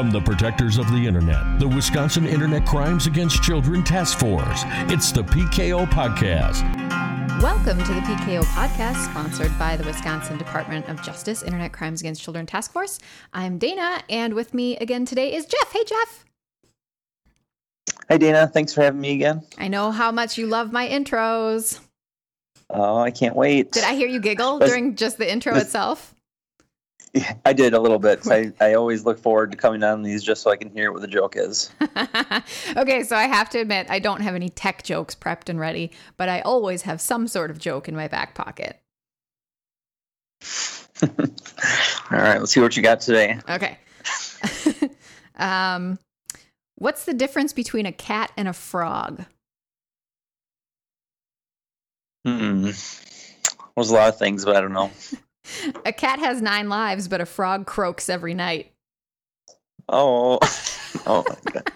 From the protectors of the internet, the Wisconsin Internet Crimes Against Children Task Force, it's the PKO Podcast. Welcome to the PKO Podcast, sponsored by the Wisconsin Department of Justice Internet Crimes Against Children Task Force. I'm Dana, and with me again today is Jeff. Hey, Jeff. Hi, Dana. Thanks for having me again. I know how much you love my intros. Oh, I can't wait. Did I hear you giggle during just the intro itself? Yeah, I did a little bit. I, I always look forward to coming on these just so I can hear what the joke is. okay, so I have to admit, I don't have any tech jokes prepped and ready, but I always have some sort of joke in my back pocket. All right, let's see what you got today. Okay. um, what's the difference between a cat and a frog? Hmm. There's a lot of things, but I don't know. A cat has nine lives, but a frog croaks every night. Oh, oh my god.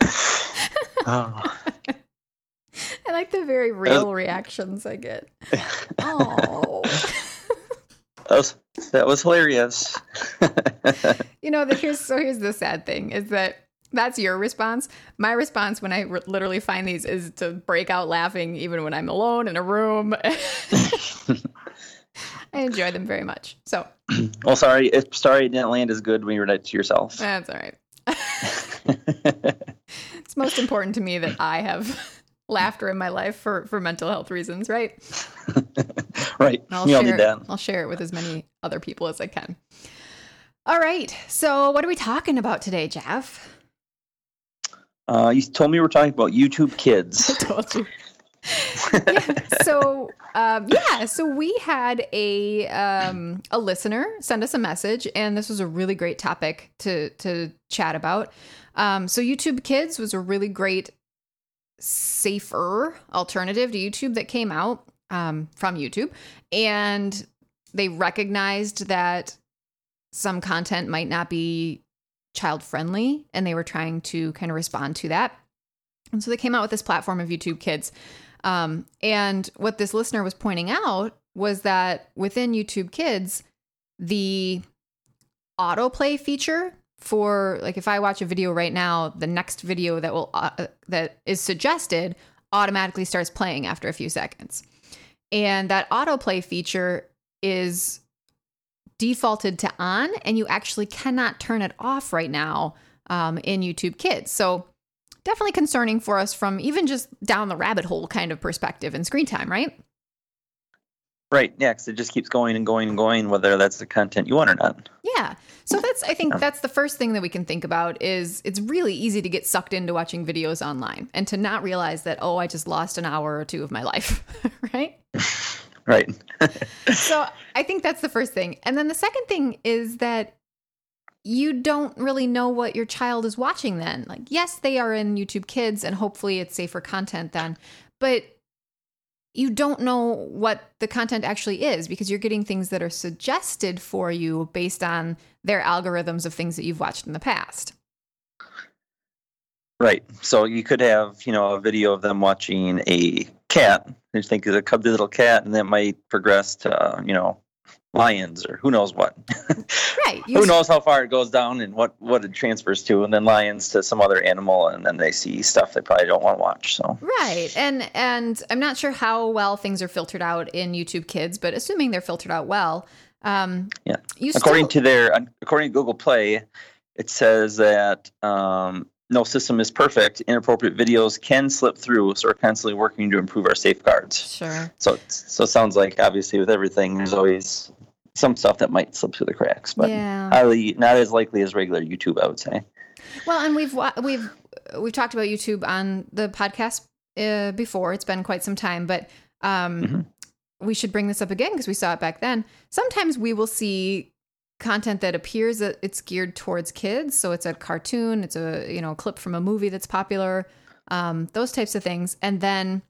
oh. I like the very uh, real reactions I get. Oh. That was, that was hilarious. you know, the, here's so here's the sad thing is that that's your response. My response when I literally find these is to break out laughing, even when I'm alone in a room. I enjoy them very much. So, well, sorry, if sorry it didn't land as good when you read it to yourself. That's all right. it's most important to me that I have laughter in my life for for mental health reasons, right? right. I'll you share, that. I'll share it with as many other people as I can. All right. So, what are we talking about today, Jeff? Uh, you told me we are talking about YouTube Kids. I told you. Yeah, so um, yeah, so we had a um, a listener send us a message, and this was a really great topic to to chat about. Um, so YouTube Kids was a really great, safer alternative to YouTube that came out um, from YouTube, and they recognized that some content might not be child friendly, and they were trying to kind of respond to that. And so they came out with this platform of YouTube Kids. Um, and what this listener was pointing out was that within YouTube Kids, the autoplay feature for like if I watch a video right now, the next video that will uh, that is suggested automatically starts playing after a few seconds. And that autoplay feature is defaulted to on, and you actually cannot turn it off right now um, in YouTube Kids. So definitely concerning for us from even just down the rabbit hole kind of perspective and screen time, right? Right. Yeah, because it just keeps going and going and going, whether that's the content you want or not. Yeah. So that's I think that's the first thing that we can think about is it's really easy to get sucked into watching videos online and to not realize that oh I just lost an hour or two of my life, right? Right. so I think that's the first thing. And then the second thing is that you don't really know what your child is watching then. Like, yes, they are in YouTube Kids and hopefully it's safer content then, but you don't know what the content actually is because you're getting things that are suggested for you based on their algorithms of things that you've watched in the past. Right. So you could have, you know, a video of them watching a cat. You think it's a cubby little cat, and that might progress to, you know, lions or who knows what. Right. who knows how far it goes down and what what it transfers to, and then lions to some other animal, and then they see stuff they probably don't want to watch. So right, and and I'm not sure how well things are filtered out in YouTube Kids, but assuming they're filtered out well, um, yeah. according still- to their according to Google Play, it says that um, no system is perfect. Inappropriate videos can slip through, so we're constantly working to improve our safeguards. Sure. So, so it sounds like obviously with everything, there's always some stuff that might slip through the cracks, but yeah. highly not as likely as regular YouTube, I would say. Well, and we've we've we've talked about YouTube on the podcast uh, before. It's been quite some time, but um, mm-hmm. we should bring this up again because we saw it back then. Sometimes we will see content that appears that it's geared towards kids, so it's a cartoon, it's a you know a clip from a movie that's popular, um, those types of things, and then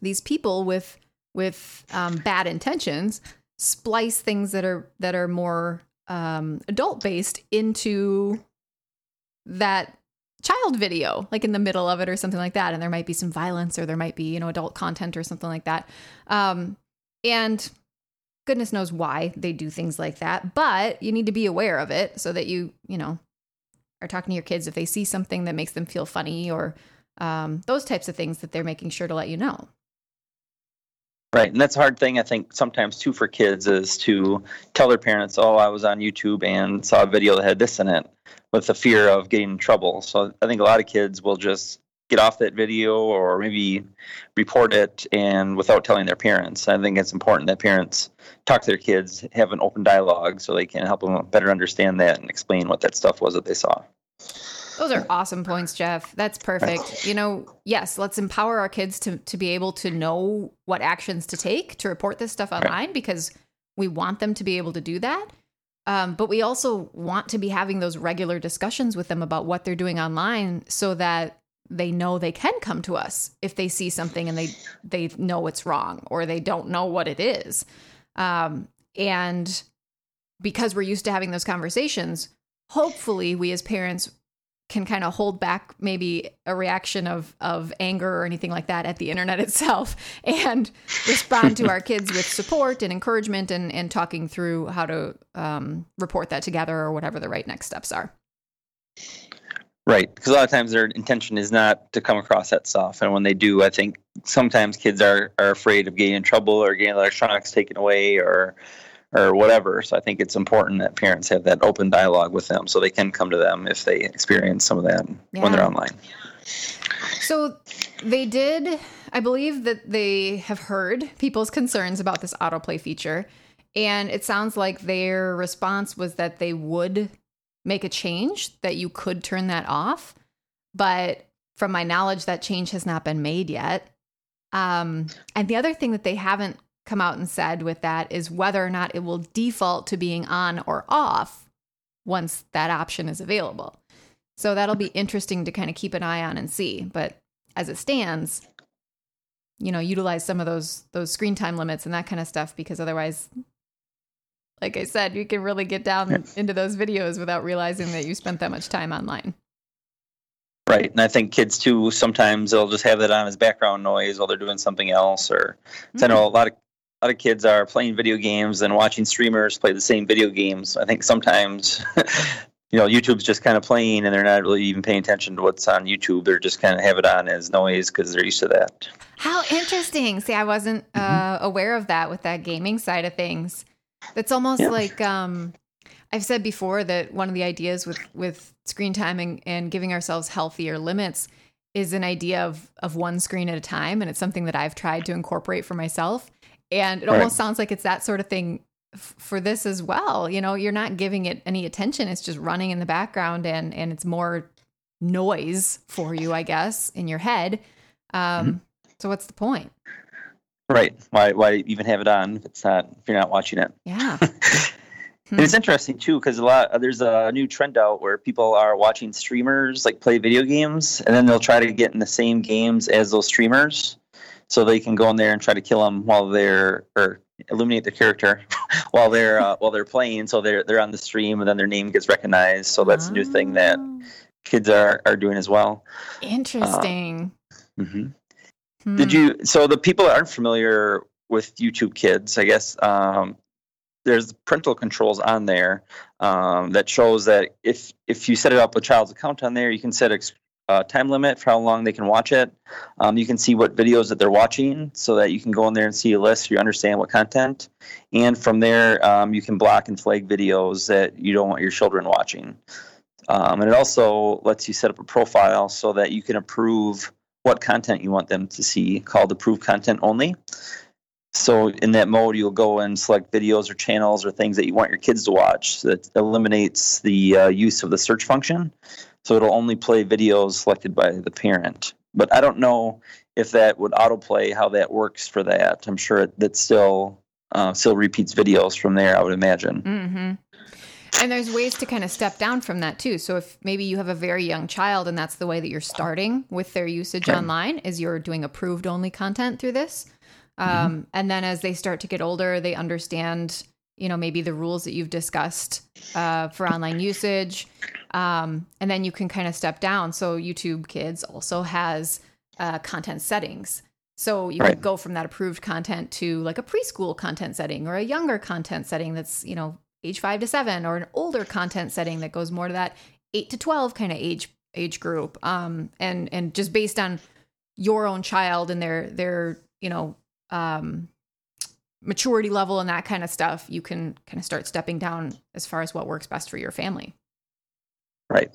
these people with with um, bad intentions splice things that are that are more um, adult based into that child video like in the middle of it or something like that and there might be some violence or there might be you know adult content or something like that um, and goodness knows why they do things like that but you need to be aware of it so that you you know are talking to your kids if they see something that makes them feel funny or um, those types of things that they're making sure to let you know. Right, and that's a hard thing I think sometimes too for kids is to tell their parents, "Oh, I was on YouTube and saw a video that had this in it," with the fear of getting in trouble. So I think a lot of kids will just get off that video or maybe report it and without telling their parents. I think it's important that parents talk to their kids, have an open dialogue so they can help them better understand that and explain what that stuff was that they saw. Those are awesome points, Jeff. That's perfect. You know, yes, let's empower our kids to to be able to know what actions to take to report this stuff online because we want them to be able to do that. Um, but we also want to be having those regular discussions with them about what they're doing online so that they know they can come to us if they see something and they they know it's wrong or they don't know what it is. Um, and because we're used to having those conversations, hopefully we as parents can kind of hold back maybe a reaction of of anger or anything like that at the internet itself and respond to our kids with support and encouragement and and talking through how to um, report that together or whatever the right next steps are. Right because a lot of times their intention is not to come across that soft and when they do i think sometimes kids are are afraid of getting in trouble or getting electronics taken away or or whatever. So I think it's important that parents have that open dialogue with them so they can come to them if they experience some of that yeah. when they're online. So they did, I believe that they have heard people's concerns about this autoplay feature. And it sounds like their response was that they would make a change, that you could turn that off. But from my knowledge, that change has not been made yet. Um, and the other thing that they haven't come out and said with that is whether or not it will default to being on or off once that option is available. So that'll be interesting to kind of keep an eye on and see. But as it stands, you know, utilize some of those those screen time limits and that kind of stuff because otherwise like I said, you can really get down into those videos without realizing that you spent that much time online. Right, and I think kids too. Sometimes they'll just have that on as background noise while they're doing something else. Or mm-hmm. I know a lot of a lot of kids are playing video games and watching streamers play the same video games. I think sometimes, you know, YouTube's just kind of playing and they're not really even paying attention to what's on YouTube. They're just kind of have it on as noise because they're used to that. How interesting. See, I wasn't uh, mm-hmm. aware of that with that gaming side of things. That's almost yeah. like um, I've said before that one of the ideas with with screen time and, and giving ourselves healthier limits is an idea of of one screen at a time and it's something that I've tried to incorporate for myself and it right. almost sounds like it's that sort of thing f- for this as well. You know, you're not giving it any attention. It's just running in the background and and it's more noise for you, I guess, in your head. Um, mm-hmm. so what's the point? Right. Why why even have it on if it's not if you're not watching it? Yeah. And it's interesting too because a lot there's a new trend out where people are watching streamers like play video games and then they'll try to get in the same games as those streamers so they can go in there and try to kill them while they're or illuminate the character while they're uh, while they're playing. So they're they're on the stream and then their name gets recognized. So that's oh. a new thing that oh. kids are are doing as well. Interesting. Uh, mm-hmm. hmm. Did you? So the people that aren't familiar with YouTube Kids, I guess um, there's parental controls on there um, that shows that if if you set it up with a child's account on there, you can set ex- uh, time limit for how long they can watch it. Um, you can see what videos that they're watching so that you can go in there and see a list so you understand what content. And from there, um, you can block and flag videos that you don't want your children watching. Um, and it also lets you set up a profile so that you can approve what content you want them to see, called approve content only. So in that mode, you'll go and select videos or channels or things that you want your kids to watch. So that eliminates the uh, use of the search function. So it'll only play videos selected by the parent. But I don't know if that would autoplay how that works for that. I'm sure that still uh, still repeats videos from there. I would imagine. Mm-hmm. And there's ways to kind of step down from that too. So if maybe you have a very young child and that's the way that you're starting with their usage okay. online, is you're doing approved only content through this. Um, mm-hmm. And then as they start to get older, they understand you know maybe the rules that you've discussed uh, for online usage um, and then you can kind of step down. So youtube kids also has uh, content settings. So you right. can go from that approved content to like a preschool content setting or a younger content setting that's you know age five to seven or an older content setting that goes more to that eight to twelve kind of age age group, um, and and just based on your own child and their their you know um, maturity level and that kind of stuff, you can kind of start stepping down as far as what works best for your family. Right.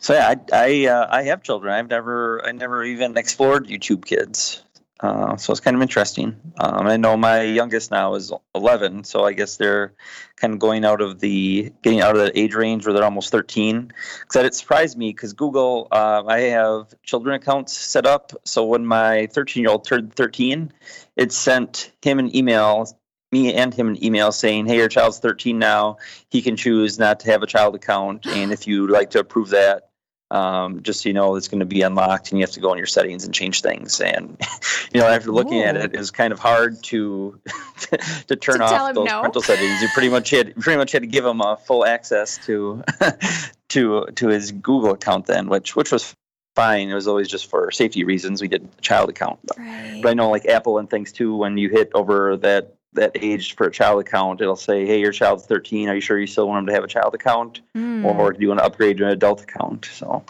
So yeah, I I, uh, I have children. I've never I never even explored YouTube Kids. Uh, so it's kind of interesting. Um, I know my youngest now is 11, so I guess they're kind of going out of the getting out of the age range where they're almost 13. Because it surprised me because Google, uh, I have children accounts set up. So when my 13 year old turned 13, it sent him an email, me and him an email saying, "Hey, your child's 13 now. He can choose not to have a child account, and if you'd like to approve that." Um, just so you know it's going to be unlocked and you have to go in your settings and change things and you know after looking Ooh. at it it's kind of hard to to turn to off those no. parental settings you pretty much had pretty much had to give him a full access to to to his google account then which which was fine it was always just for safety reasons we did a child account right. but i know like apple and things too when you hit over that that age for a child account, it'll say, "Hey, your child's 13. Are you sure you still want them to have a child account, mm. or do you want to upgrade to an adult account?" So,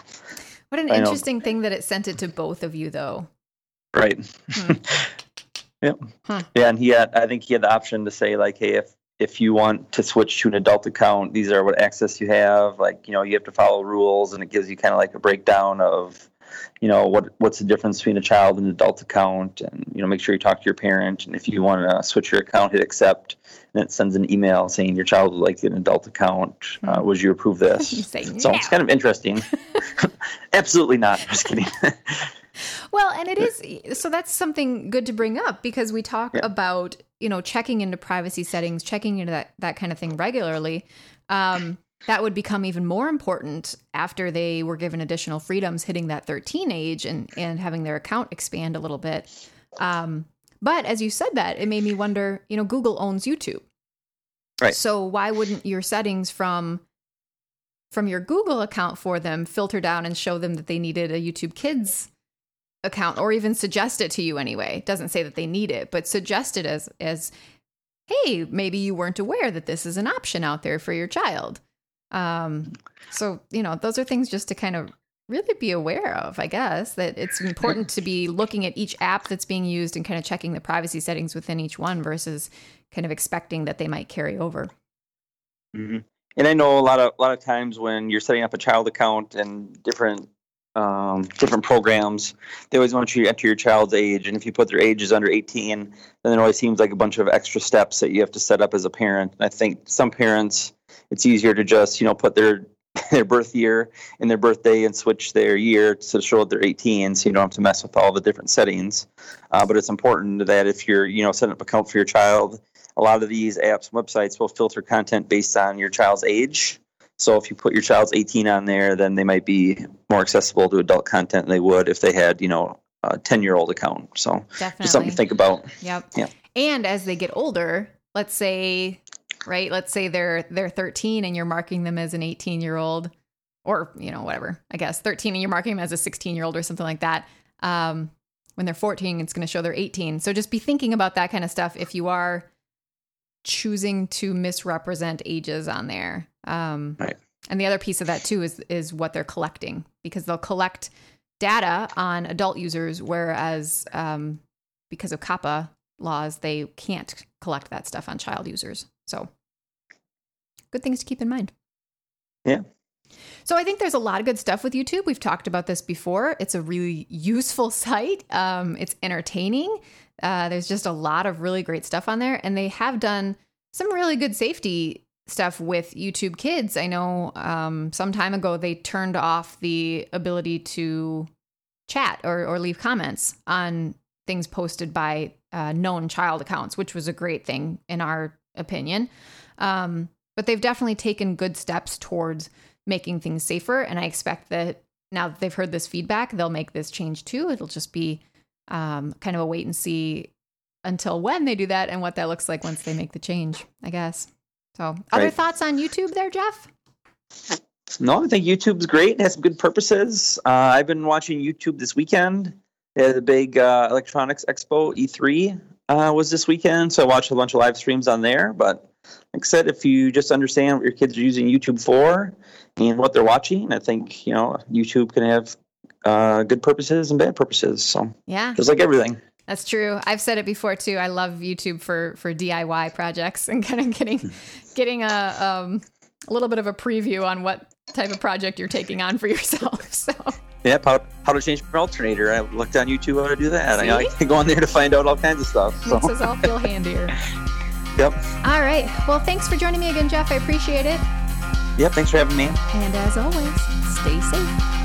what an I interesting know. thing that it sent it to both of you, though. Right. Hmm. yep. Huh. Yeah, and he had. I think he had the option to say like, "Hey, if if you want to switch to an adult account, these are what access you have. Like, you know, you have to follow rules, and it gives you kind of like a breakdown of you know what what's the difference between a child and an adult account? And you know make sure you talk to your parent. And if you want to switch your account hit accept. And it sends an email saying your child would like an adult account. Uh, hmm. would you approve this? You so it's kind of interesting. Absolutely not. Just kidding. Well and it is so that's something good to bring up because we talk yeah. about you know checking into privacy settings checking into that that kind of thing regularly. Um, that would become even more important after they were given additional freedoms hitting that 13 age and, and having their account expand a little bit. Um, but as you said that, it made me wonder, you know, Google owns YouTube. Right. So why wouldn't your settings from from your Google account for them filter down and show them that they needed a YouTube Kids account or even suggest it to you anyway? It doesn't say that they need it, but suggest it as as hey, maybe you weren't aware that this is an option out there for your child. Um, so, you know, those are things just to kind of really be aware of, I guess, that it's important to be looking at each app that's being used and kind of checking the privacy settings within each one versus kind of expecting that they might carry over. Mm-hmm. And I know a lot of a lot of times when you're setting up a child account and different um, different programs, they always want you to enter your child's age, and if you put their age is under 18, then it always seems like a bunch of extra steps that you have to set up as a parent. And I think some parents it's easier to just you know put their their birth year and their birthday and switch their year to show that they're 18 so you don't have to mess with all the different settings. Uh, but it's important that if you're you know setting up an account for your child a lot of these apps and websites will filter content based on your child's age. So if you put your child's 18 on there then they might be more accessible to adult content than they would if they had you know a 10 year old account. So Definitely. just something to think about. Yep. Yeah. And as they get older let's say right? Let's say they're they're 13 and you're marking them as an 18 year old, or you know whatever. I guess 13 and you're marking them as a 16 year old or something like that. Um, when they're 14, it's going to show they're 18. So just be thinking about that kind of stuff if you are choosing to misrepresent ages on there. Um, right. And the other piece of that too is is what they're collecting because they'll collect data on adult users, whereas um, because of COPPA laws, they can't collect that stuff on child users. So, good things to keep in mind. Yeah. So I think there's a lot of good stuff with YouTube. We've talked about this before. It's a really useful site. Um, it's entertaining. Uh, there's just a lot of really great stuff on there, and they have done some really good safety stuff with YouTube Kids. I know um, some time ago they turned off the ability to chat or, or leave comments on things posted by uh, known child accounts, which was a great thing in our opinion. Um, but they've definitely taken good steps towards making things safer. And I expect that now that they've heard this feedback, they'll make this change too. It'll just be um, kind of a wait and see until when they do that and what that looks like once they make the change, I guess. So, other right. thoughts on YouTube there, Jeff? No, I think YouTube's great. It has some good purposes. Uh, I've been watching YouTube this weekend. They had a big uh, electronics expo, E3 uh, was this weekend, so I watched a bunch of live streams on there. But like I said, if you just understand what your kids are using YouTube for and what they're watching, I think you know YouTube can have uh, good purposes and bad purposes. So Yeah, just like everything. that's true. I've said it before too. I love YouTube for for DIY projects and kind of getting getting a um a little bit of a preview on what type of project you're taking on for yourself. So Yeah, how, how to change my alternator. I looked on YouTube how to do that. I, I can go on there to find out all kinds of stuff. So makes us all feel handier. yep, All right. Well, thanks for joining me again, Jeff. I appreciate it. yep. Thanks for having me. And as always, stay safe.